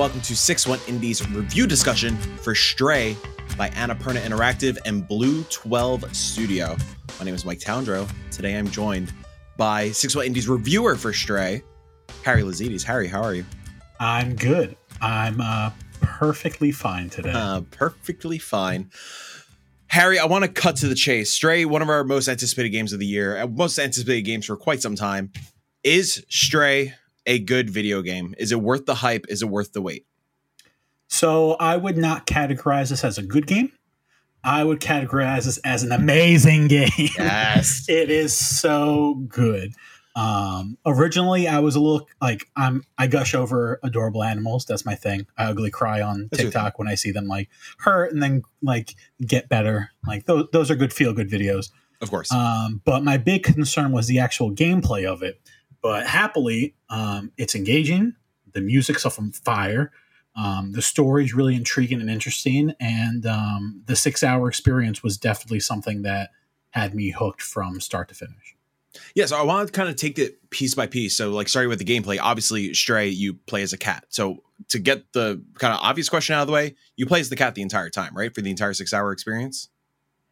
Welcome to 6-1 Indies review discussion for Stray by Annapurna Interactive and BlueTwelve Studio. My name is Mike Towndrow. Today I'm joined by 6-1 Indies reviewer for Stray, Harry Lazides. Harry, how are you? I'm good. I'm uh, perfectly fine today. Uh, perfectly fine. Harry, I want to cut to the chase. Stray, one of our most anticipated games of the year, uh, most anticipated games for quite some time. Is Stray a good video game? Is it worth the hype? Is it worth the wait? So I would not categorize this as a good game. I would categorize this as an amazing game. Yes. it is so good. Um, originally, I was a little like I'm. I gush over adorable animals. That's my thing. I ugly cry on That's your TikTok when I see them like hurt and then like get better. Like those, those are good feel good videos. Of course. Um, but my big concern was the actual gameplay of it. But happily, um, it's engaging. The music's up from fire. Um, the story's really intriguing and interesting, and um, the six-hour experience was definitely something that had me hooked from start to finish. Yeah, so I want to kind of take it piece by piece. So, like, starting with the gameplay, obviously, Stray, you play as a cat. So, to get the kind of obvious question out of the way, you play as the cat the entire time, right? For the entire six hour experience.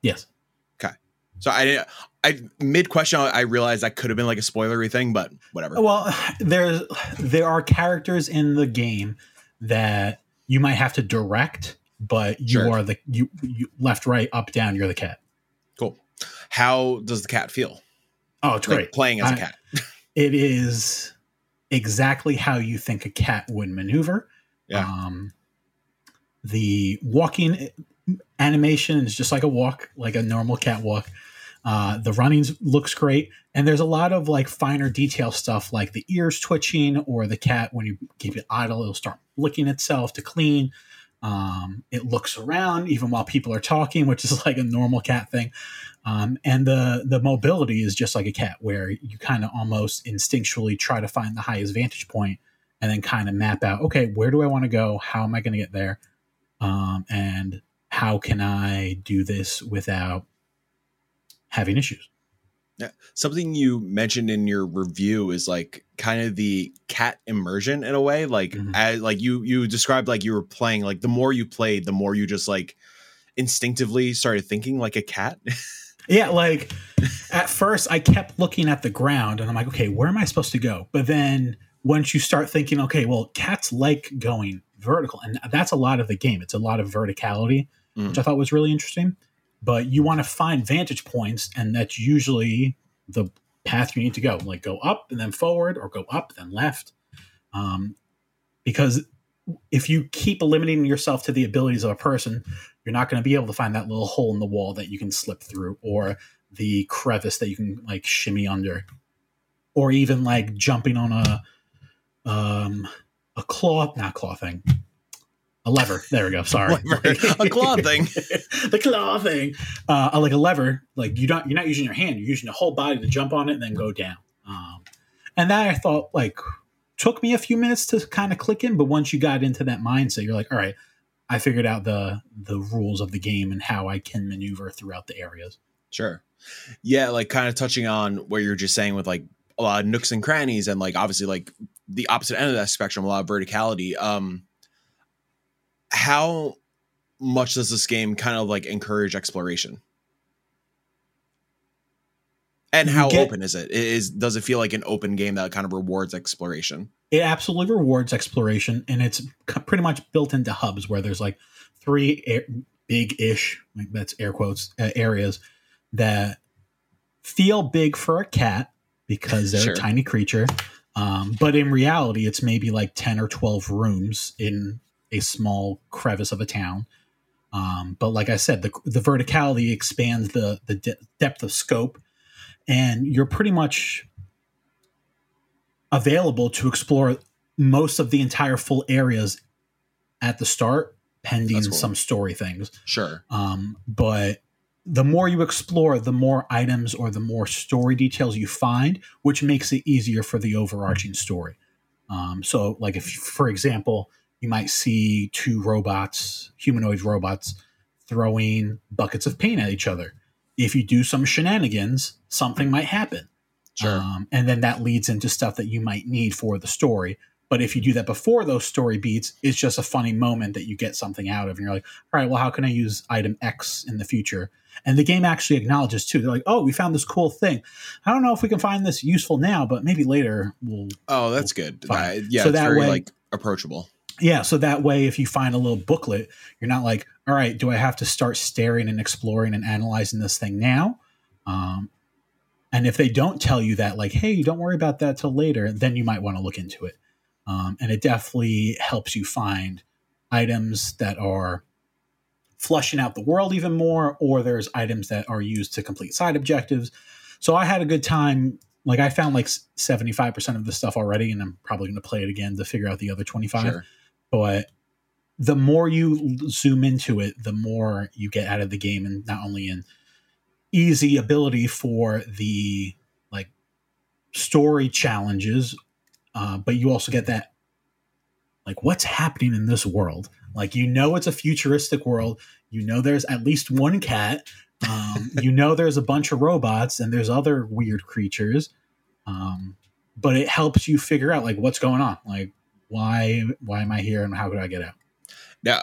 Yes. So, I, didn't. I mid question, I realized that could have been like a spoilery thing, but whatever. Well, there's there are characters in the game that you might have to direct, but you Sure. are the you, you left, right, up, down. You're the cat. Cool. How does the cat feel? Oh, it's Like great. playing as a I- cat. it is exactly how you think a cat would maneuver. Yeah. Um, the walking animation is just like a walk, like a normal cat walk. Uh, the running looks great, and there's a lot of like finer detail stuff, like the ears twitching, or the cat when you keep it idle, it'll start licking itself to clean. Um, it looks around even while people are talking, which is like a normal cat thing. Um, and the the mobility is just like a cat, where you kind of almost instinctually try to find the highest vantage point, and then kind of map out, okay, where do I want to go? How am I going to get there? Um, and how can I do this without having issues? Yeah. Something you mentioned in your review is like kind of the cat immersion in a way. Like, Mhm. as like you you described like you were playing. Like the more you played, the more you just like instinctively started thinking like a cat. Yeah, like at first I kept looking at the ground and I'm like, okay, where am I supposed to go? But then once you start thinking, okay, well, cats like going vertical, and that's a lot of the game. It's a lot of verticality, Mm. which I thought was really interesting. But you want to find vantage points, and that's usually the path you need to go. Like go up and then forward, or go up then left. Um, because if you keep limiting yourself to the abilities of a person, you're not going to be able to find that little hole in the wall that you can slip through or the crevice that you can like shimmy under or even like jumping on a um a claw not claw thing a lever there we go sorry. A claw thing. the claw thing uh like a lever like you don't you're not using your hand you're using the whole body to jump on it and then go down um and that i thought like took me a few minutes to kind of click in but once you got into that mindset you're like all right i figured out the the rules of the game and how i can maneuver throughout the areas Sure. Yeah, like kind of touching on what you're just saying with like a lot of nooks and crannies and like obviously like the opposite end of that spectrum, a lot of verticality. Um how much does this game kind of like encourage exploration? And You how get- open is it? Is does it feel like an open game that kind of rewards exploration? it absolutely rewards exploration and it's pretty much built into hubs where there's like three air, big-ish like that's air quotes uh, areas that feel big for a cat because they're Sure. a tiny creature um, but in reality it's maybe like 10 or 12 rooms in a small crevice of a town um, but like i said the, the verticality expands the, the de- depth of scope and you're pretty much available to explore most of the entire full areas at the start, pending cool. some story things. Sure. Um, but the more you explore, the more items or the more story details you find, which makes it easier for the overarching story. Um, so, like if, for example, you might see two robots, humanoid robots, throwing buckets of paint at each other. If you do some shenanigans, something might happen. Sure. Um, and then that leads into stuff that you might need for the story. But if you do that before those story beats, it's just a funny moment that you get something out of, and you're like, all right, well, how can I use item X in the future? And the game actually acknowledges too. They're like, oh, we found this cool thing. I don't know if we can find this useful now, but maybe later we'll. Oh, that's good. Fine. Uh, yeah, So it's that very way- like approachable. Yeah, so that way, if you find a little booklet, you're not like, all right, do I have to start staring and exploring and analyzing this thing now? Um, and if they don't tell you that, like, hey, don't worry about that till later, then you might want to look into it. Um, and it definitely helps you find items that are flushing out the world even more, or there's items that are used to complete side objectives. So I had a good time. Like I found like 75% of the stuff already, and I'm probably going to play it again to figure out the other 25 Sure. But the more you zoom into it, the more you get out of the game, and not only in easy ability for the like story challenges, uh, but you also get that like what's happening in this world. Like you know, it's a futuristic world. You know, there's at least one cat. Um, you know, there's a bunch of robots and there's other weird creatures. Um, but it helps you figure out like what's going on. Like why why am I here and how could I get out? Now,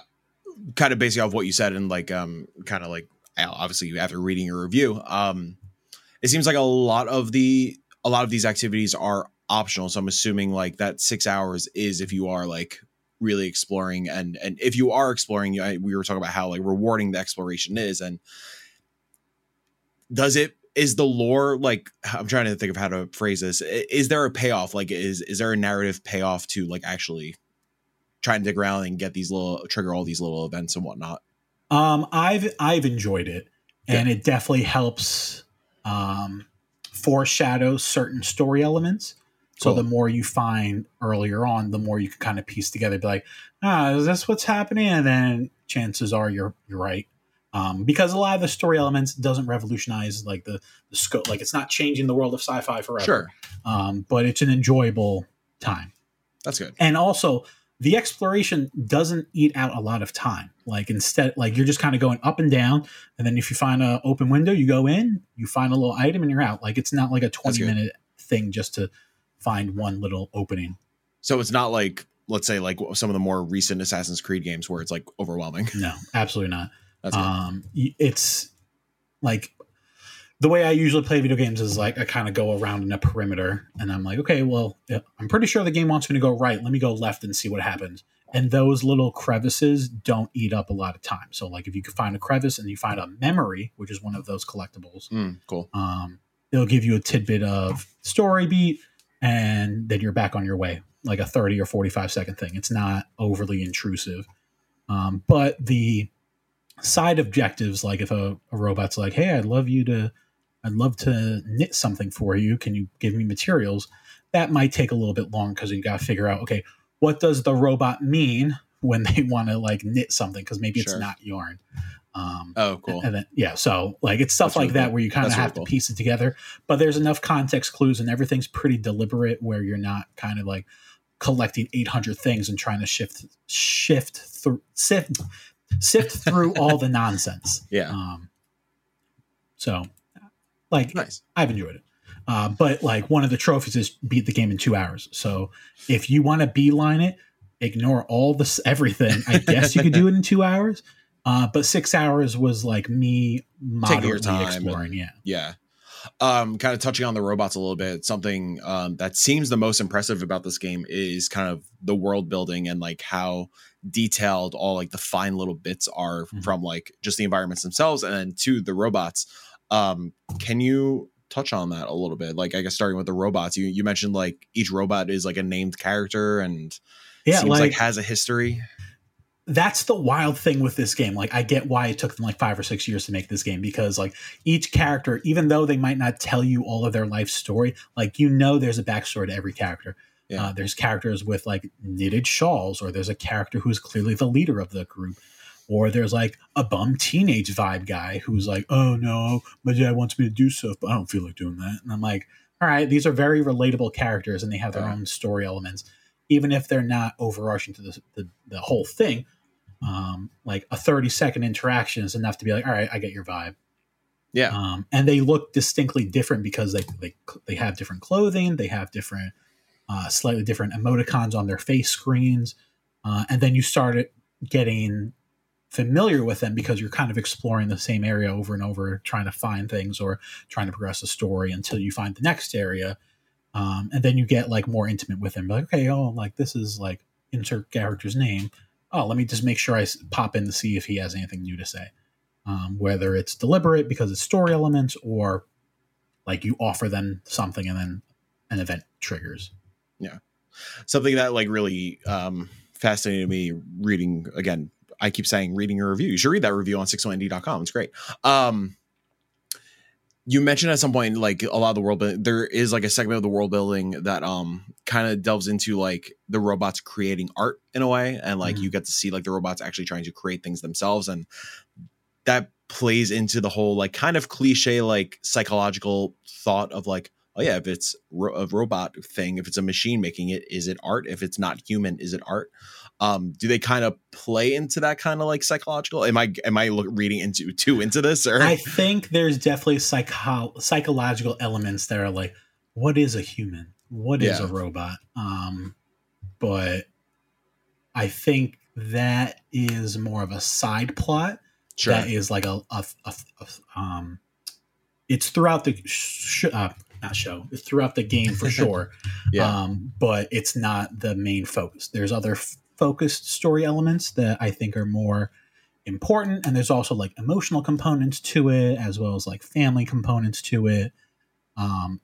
kind of basing off what you said, and like, um, kind of like, obviously after reading your review, um, it seems like a lot of the a lot of these activities are optional. So I'm assuming like that six hours is if you are like really exploring, and and if you are exploring, we were talking about how like rewarding the exploration is, and does it is the lore like i'm trying to think of how to phrase this is there a payoff like is is there a narrative payoff to like actually trying to dig around and get these little trigger all these little events and whatnot Um, I've I've enjoyed it, and it definitely helps um, foreshadow certain story elements. So Cool. the more you find earlier on, the more you can kind of piece together. Be like, ah, is this what's happening? And then chances are you're you're right. Um, because a lot of the story elements doesn't revolutionize like the, the scope. Like it's not changing the world of sci-fi forever. sure. Um, but it's an enjoyable time. That's good. And also the exploration doesn't eat out a lot of time. Like instead like you're just kind of going up and down and then if you find a open window you go in you find a little item and you're out. Like it's not like a 20 minute thing just to find one little opening. So it's not like let's say like some of the more recent assassin's creed games where it's like overwhelming. No absolutely not. Um it's like the way I usually play video games is like I kind of go around in a perimeter and I'm like, okay, well, I'm pretty sure the game wants me to go right. Let me go left and see what happens. And those little crevices don't eat up a lot of time. So, like, if you can find a crevice and you find a memory, which is one of those collectibles, Mm, cool um, it'll give you a tidbit of story beat, and then you're back on your way, like a 30 or 45 second thing. It's not overly intrusive. Um, but the side objectives, like if a, a robot's like, hey, I'd love you to, I'd love to knit something for you. Can you give me materials? That might take a little bit long because you got to figure out, okay, what does the robot mean when they want to like knit something? Because maybe Sure. it's not yarn. Um, oh cool and then yeah, so like it's stuff That's like really that cool. where you kind of really have cool. to piece it together. But there's enough context clues and everything's pretty deliberate where you're not kind of like collecting 800 things and trying to shift shift through sift sift through all the nonsense. yeah Um, so like nice I've enjoyed it. Uh, but like one of the trophies is beat the game in two hours. So if you want to beeline it, ignore all this everything. I guess you could do it in two hours. Uh, but six hours was like me moderately exploring. Yeah. Yeah. Um, kind of touching on the robots a little bit, something um, that seems the most impressive about this game is kind of the world building and like how detailed all like the fine little bits are Mhm. from like just the environments themselves and then to the robots. Um, can you touch on that a little bit? Like, I guess starting with the robots, you you mentioned like each robot is like a named character and Yeah. seems like, like has a history. that's the wild thing with this game. Like, I get why it took them like five or six years to make this game because, like, each character, even though they might not tell you all of their life story, like, you know, there's a backstory to every character. Yeah. Uh, there's characters with like knitted shawls, or there's a character who's clearly the leader of the group, or there's like a bum teenage vibe guy who's like, oh no, my dad wants me to do stuff, but I don't feel like doing that. And I'm like, all right, these are very relatable characters and they have their Yeah. own story elements, even if they're not overarching to the, the, the whole thing um, like a 30 second interaction is enough to be like all right i get your vibe Yeah. um, and they look distinctly different because they, they they have different clothing they have different uh, slightly different emoticons on their face screens, uh, and then you start getting familiar with them because you're kind of exploring the same area over and over, trying to find things or trying to progress the story until you find the next area. Um, and then you get like more intimate with them. Like, okay, oh, like this is like insert character's name. Oh, let me just make sure I pop in to see if he has anything new to say. Um, whether it's deliberate because it's story elements or like you offer them something and then an event triggers. Yeah. Something that like really um, fascinated me reading again I keep saying reading your review. You should read that review on 61indie.com. It's great. Um, you mentioned at some point like a lot of the world building there is like a segment of the world building that um kind of delves into like the robots creating art in a way and like mm-hmm. you get to see like the robots actually trying to create things themselves and that plays into the whole like kind of cliche like psychological thought of like oh yeah if it's ro- a robot thing if it's a machine making it is it art? If it's not human is it art? Um do they kind of play into that kind of like psychological? Am i am i look, reading into too into this or? I think there's definitely psycho- psychological elements that are like what is a human? What is yeah. a robot? Um but i think that is more of a side plot sure. that is like a, a, a, a um it's throughout the sh- uh, not show throughout the game for sure yeah. um but it's not the main focus there's other f- focused story elements that I think are more important. And there's also like emotional components to it, as well as like family components to it, um,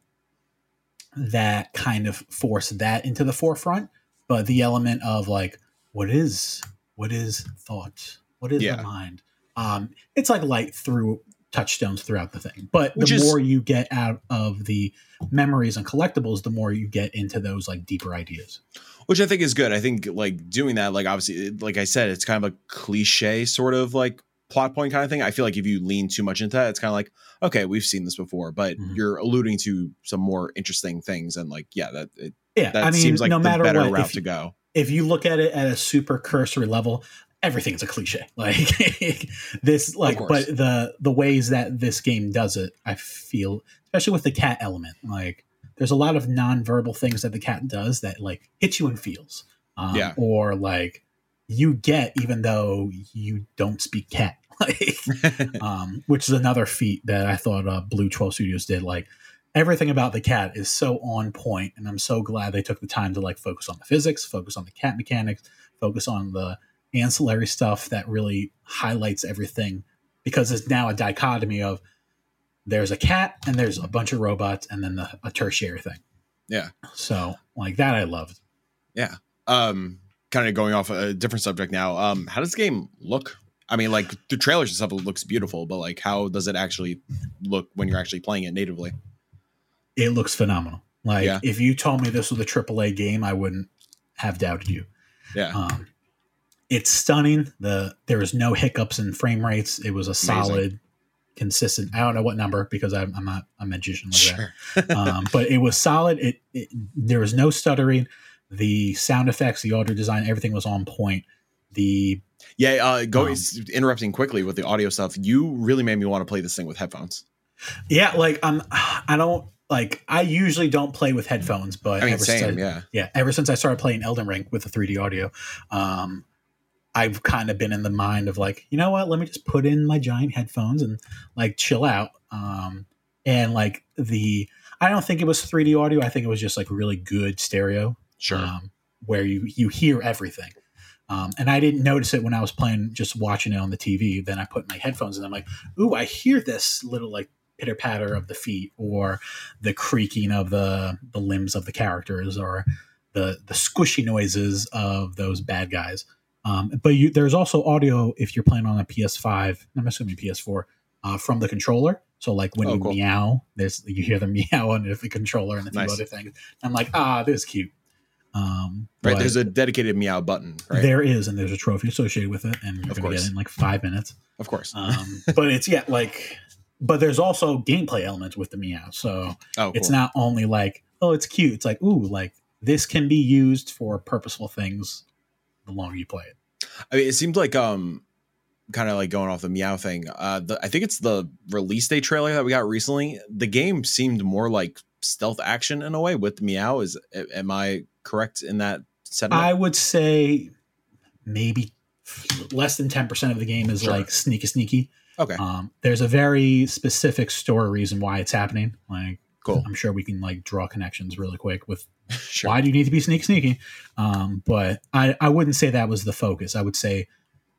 that kind of force that into the forefront. But the element of like, what is what is thought? What is yeah. the mind? Um, it's like light through touchstones throughout the thing. But Which the is, more you get out of the memories and collectibles, the more you get into those like deeper ideas which I think is good. I think like doing that, like obviously, like I said, it's kind of a cliche sort of like plot point kind of thing. I feel like if you lean too much into that, it's kind of like, okay, we've seen this before, but mm-hmm. you're alluding to some more interesting things, and like, yeah, that it, yeah, that I mean, seems like no the matter better what, route to go. If you look at it at a super cursory level, everything's a cliche. Like this, like, but the the ways that this game does it, I feel, especially with the cat element, like there's a lot of non-verbal things that the cat does that like hits you and feels um, yeah. or like you get even though you don't speak cat like um, which is another feat that i thought uh, BlueTwelve studios did like everything about the cat is so on point and i'm so glad they took the time to like focus on the physics focus on the cat mechanics focus on the ancillary stuff that really highlights everything because it's now a dichotomy of there's a cat and there's a bunch of robots and then the, a tertiary thing. Yeah. So like that i loved. Yeah. Um kind of going off a different subject now um how does the game look? I mean like the trailers and stuff looks beautiful but like how does it actually look when you're actually playing it natively? It looks phenomenal. Like yeah. if you told me this was a AAA game i wouldn't have doubted you. Yeah. Um it's stunning the there was no hiccups in frame rates it was a solid Amazing. consistent i don't know what number because i'm, I'm not a magician like sure. that um, but it was solid it, it there was no stuttering the sound effects, the audio design, everything was on point. The yeah, uh, going um, interrupting quickly with the audio stuff. You really made me want to play this thing with headphones. Yeah, like I'm. I don't like. I usually don't play with headphones, but I mean, same, I, yeah, yeah. Ever since I started playing Elden Ring with the 3D audio, um, I've kind of been in the mind of like, you know what? Let me just put in my giant headphones and like chill out. Um, and like the, I don't think it was 3D audio. I think it was just like really good stereo Sure. Um, where you you hear everything. Um, and I didn't notice it when I was playing, just watching it on the TV. Then I put my headphones and I'm like, ooh, I hear this little like pitter patter of the feet or the creaking of the the limbs of the characters or the the squishy noises of those bad guys. Um, but you, there's also audio if you're playing on a PS5. I'm assuming PS4 uh, from the controller. So like when oh, you cool. meow, there's you hear the meow on the controller and a few nice. other things. I'm like, ah, this is cute. Um, right, there's a dedicated meow button. Right? There is, and there's a trophy associated with it, and you're gonna get it in like five minutes. Of course. Um, but it's yeah, like, but there's also gameplay elements with the meow, so oh, cool. it's not only like oh, it's cute. It's like ooh, like this can be used for purposeful things the longer you play it. I mean, it seemed like um, kind of like going off the meow thing. Uh, the, I think it's the release day trailer that we got recently. The game seemed more like stealth action in a way with Meow. Is am I correct in that sentiment? I would say maybe less than 10% of the game is Sure. like sneaky sneaky. okay, Um, there's a very specific story reason why it's happening. Like cool. I'm sure we can like draw connections really quick with Sure. why do you need to be sneaky sneaky. Um, but I, I wouldn't say that was the focus. I would say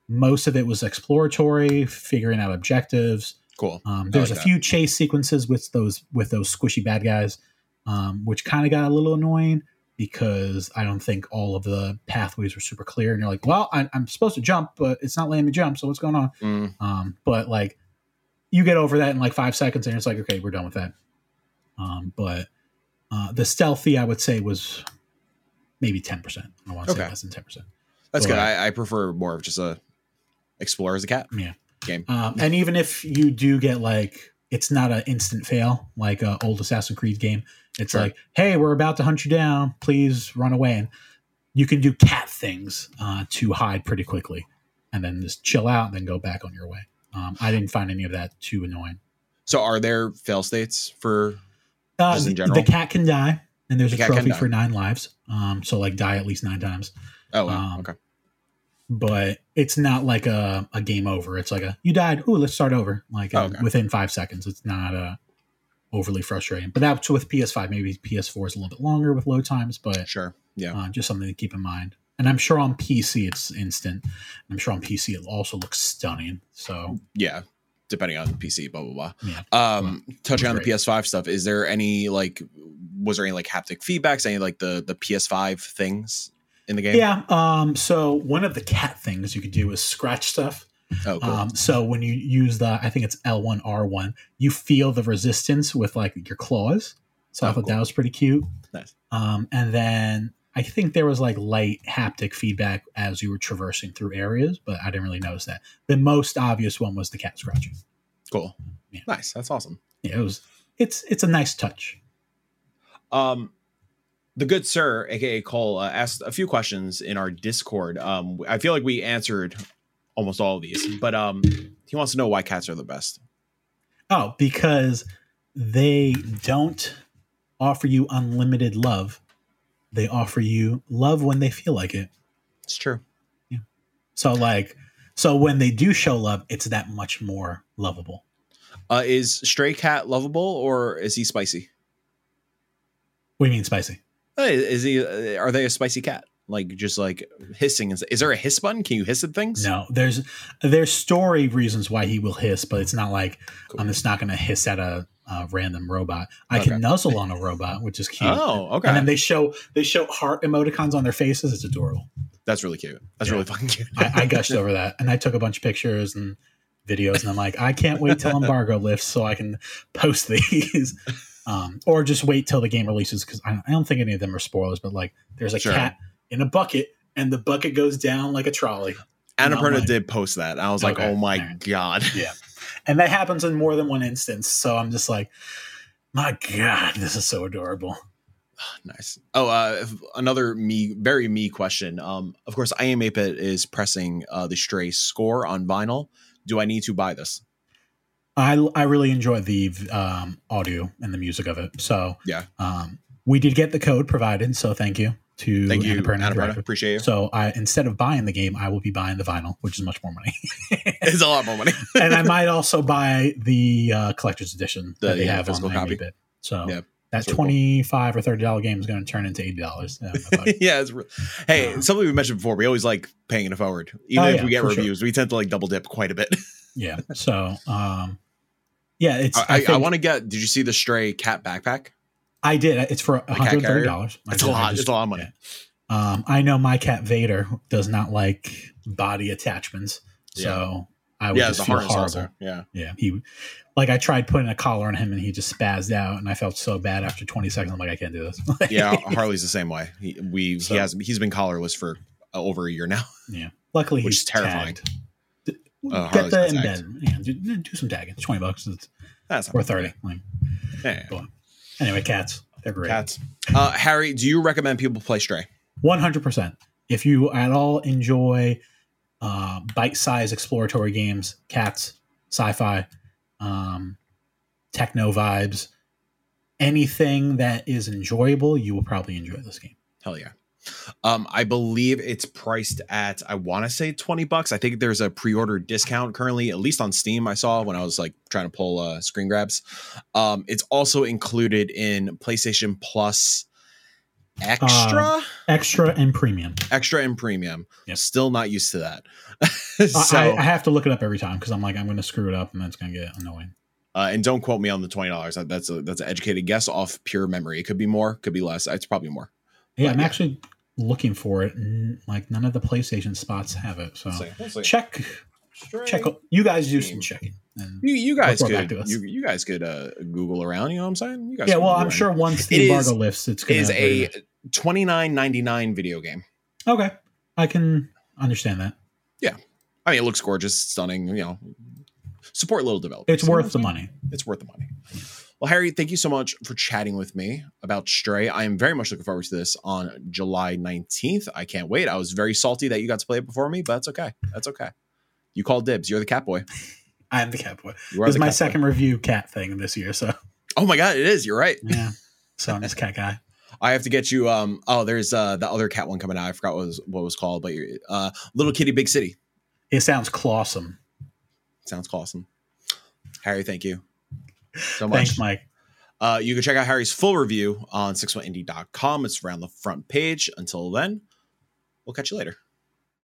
most of it was exploratory, figuring out objectives. Cool. Um, there's like a that. few chase sequences with those with those squishy bad guys, um, which kind of got a little annoying because I don't think all of the pathways were super clear. And you're like, well, I, I'm supposed to jump, but it's not letting me jump. So what's going on? Mm, Um, but like, you get over that in like five seconds, and it's like, okay, we're done with that. Um, but uh, the stealthy, I would say, was maybe ten percent. I want to say less than ten percent. that's good. I, I prefer more of just a explore as a cat Yeah. game. Um, and even if you do get like, it's not an instant fail like a old Assassin's Creed game. It's Sure. like, hey, we're about to hunt you down. Please run away. And you can do cat things uh, to hide pretty quickly, and then just chill out and then go back on your way. Um, I didn't find any of that too annoying. So are there fail states for? Uh, Just in the- general? the cat can die, and there's The a trophy for nine lives. Um, so like die at least nine times. Oh, wow. Um, okay. But it's not like a, a game over. It's like a you died. Ooh, let's start over. Like uh, Okay. within five seconds. It's not uh, overly frustrating. But that's with PS5. Maybe PS4 is a little bit longer with load times, but Sure. Yeah. uh, just something to keep in mind. And I'm sure on PC it's instant. I'm sure on PC it also looks stunning. So yeah. Depending on the PC, blah blah blah. Yeah. Um, touching on the PS5 stuff, is there any like, was there any like haptic feedbacks? Any like the the PS5 things in the game? yeah. Um. So one of the cat things you could do is scratch stuff. Oh, cool. Um, so when you use the, I think it's L1, R1, you feel the resistance with like your claws. So I Oh, thought cool. that was pretty cute. Nice. Um, and then I think there was like light haptic feedback as you were traversing through areas, but I didn't really notice that. The most obvious one was the cat scratching. cool. yeah. Nice. That's awesome. Yeah, it was. It's it's a nice touch. Um, the good sir, aka Cole, uh, asked a few questions in our Discord. Um, I feel like we answered almost all of these, but um, he wants to know why cats are the best. Oh, because they don't offer you unlimited love. They offer you love when they feel like it. It's true. Yeah. So like so when they do show love, it's that much more lovable. Uh, is Stray Cat lovable or is he spicy? What do you mean spicy? Uh, Is he? uh, Are they a spicy cat? Like just like hissing? and- Is there a hiss button? Can you hiss at things? No, there's there's story reasons why he will hiss, but it's not like Cool. I'm just not going to hiss at a, a random robot. I Okay. can nuzzle on a robot, which is cute. Oh, okay. And then they show they show heart emoticons on their faces. It's adorable. That's really cute. That's Yeah. really fucking cute. I, I gushed over that, and I took a bunch of pictures and videos, and I'm like, I can't wait till embargo lifts so I can post these, um, or just wait till the game releases because I, I don't think any of them are spoilers. But like, there's a Sure. cat in a bucket, and the bucket goes down like a trolley, Annapurna like- did post that. I was like, oh my god. and that happens in more than one instance. So I'm just like, my god, this is so adorable. Nice. Oh, uh, another me, very me question. Um, of course, iam8bit is pressing uh, the Stray score on vinyl. Do I need to buy this? I I really enjoy the um, audio and the music of it. So Yeah. um, we did get the code provided. So thank you to Thank you, Annapurna Annapurna. Appreciate you. So I instead of buying the game, I will be buying the vinyl, which is much more money. it's a lot more money. and I might also buy the uh, collector's edition The, that they yeah, have on copy. bit. So Yeah, that that's really cool. twenty five or thirty dollar game is going to turn into eighty dollars. yeah. It's re- hey, Uh, something we mentioned before. We always like paying it forward, even Oh, if yeah, we get for sure. reviews. We tend to like double dip quite a bit. yeah. So um, yeah, it's. I, I, think- want to get. Did you see the Stray cat backpack? I did. It's for hundred thirty dollars. It's a lot. It's a lot of money. Um, I know my cat Vader does not like body attachments, so I would Yeah, just feel horrible. also. Yeah. Yeah, he like I tried putting a collar on him and he just spazzed out, and I felt so bad after twenty seconds. I'm like, I can't do this. Yeah, Harley's the same way. He, we So- he has he's been collarless for uh, over a year now. yeah. Luckily, Which he's is terrifying. tagged. Oh, Get Harley's the embed. Yeah, do, do some tagging. Twenty bucks. It's, That's or thirty. Like, Yeah, yeah. Anyway, cats. They're great. Cats. Uh, Harry, do you recommend people play Stray? One hundred percent. If you at all enjoy uh, bite-sized exploratory games, cats, sci-fi, um, techno vibes, anything that is enjoyable, you will probably enjoy this game. Hell yeah. Um, I believe it's priced at I want to say twenty bucks. I think there's a pre-order discount currently, at least on Steam. I saw when I was like trying to pull uh, screen grabs. Um, it's also included in PlayStation Plus Extra, Uh, Extra and premium. Extra, and Premium. Yep. Still not used to that. So, I, I have to look it up every time because I'm like I'm going to screw it up and that's going to get annoying. uh, and don't quote me on the twenty dollars. That's a that's an educated guess off pure memory. It could be more, could be less. It's probably more. Yeah, But I'm yeah. actually looking for it. And, like none of the PlayStation spots have it. So We'll see. We'll see. check check. You guys do some checking. And, You, you guys could you, you guys could uh, Google around. You know what I'm saying? You guys yeah, well, I'm around. sure once the It embargo is- lifts, it's It going is a twenty nine ninety nine video game. okay. I can understand that. Yeah, I mean, it looks gorgeous, stunning. You know, support little developers. It's worth the money. It's worth the money. Well, Harry, thank you so much for chatting with me about Stray. I am very much looking forward to this on July 19th. I can't wait. I was very salty that you got to play it before me, but that's okay. That's okay. You called dibs. You're the cat boy. I am the cat boy. You are This is my cat boy. second review cat thing this year, so Oh my god, it is. You're right. yeah. So I'm just cat guy. I have to get you. Um. Oh, there's uh the other cat one coming out. I forgot what was what was called, but you're, uh, Little Kitty Big City It sounds clawsome. sounds awesome. Harry, thank you so much. Thanks, Mike. Uh, you can check out Harry's full review on 61indie.com. It's around the front page. Until then, we'll catch you later.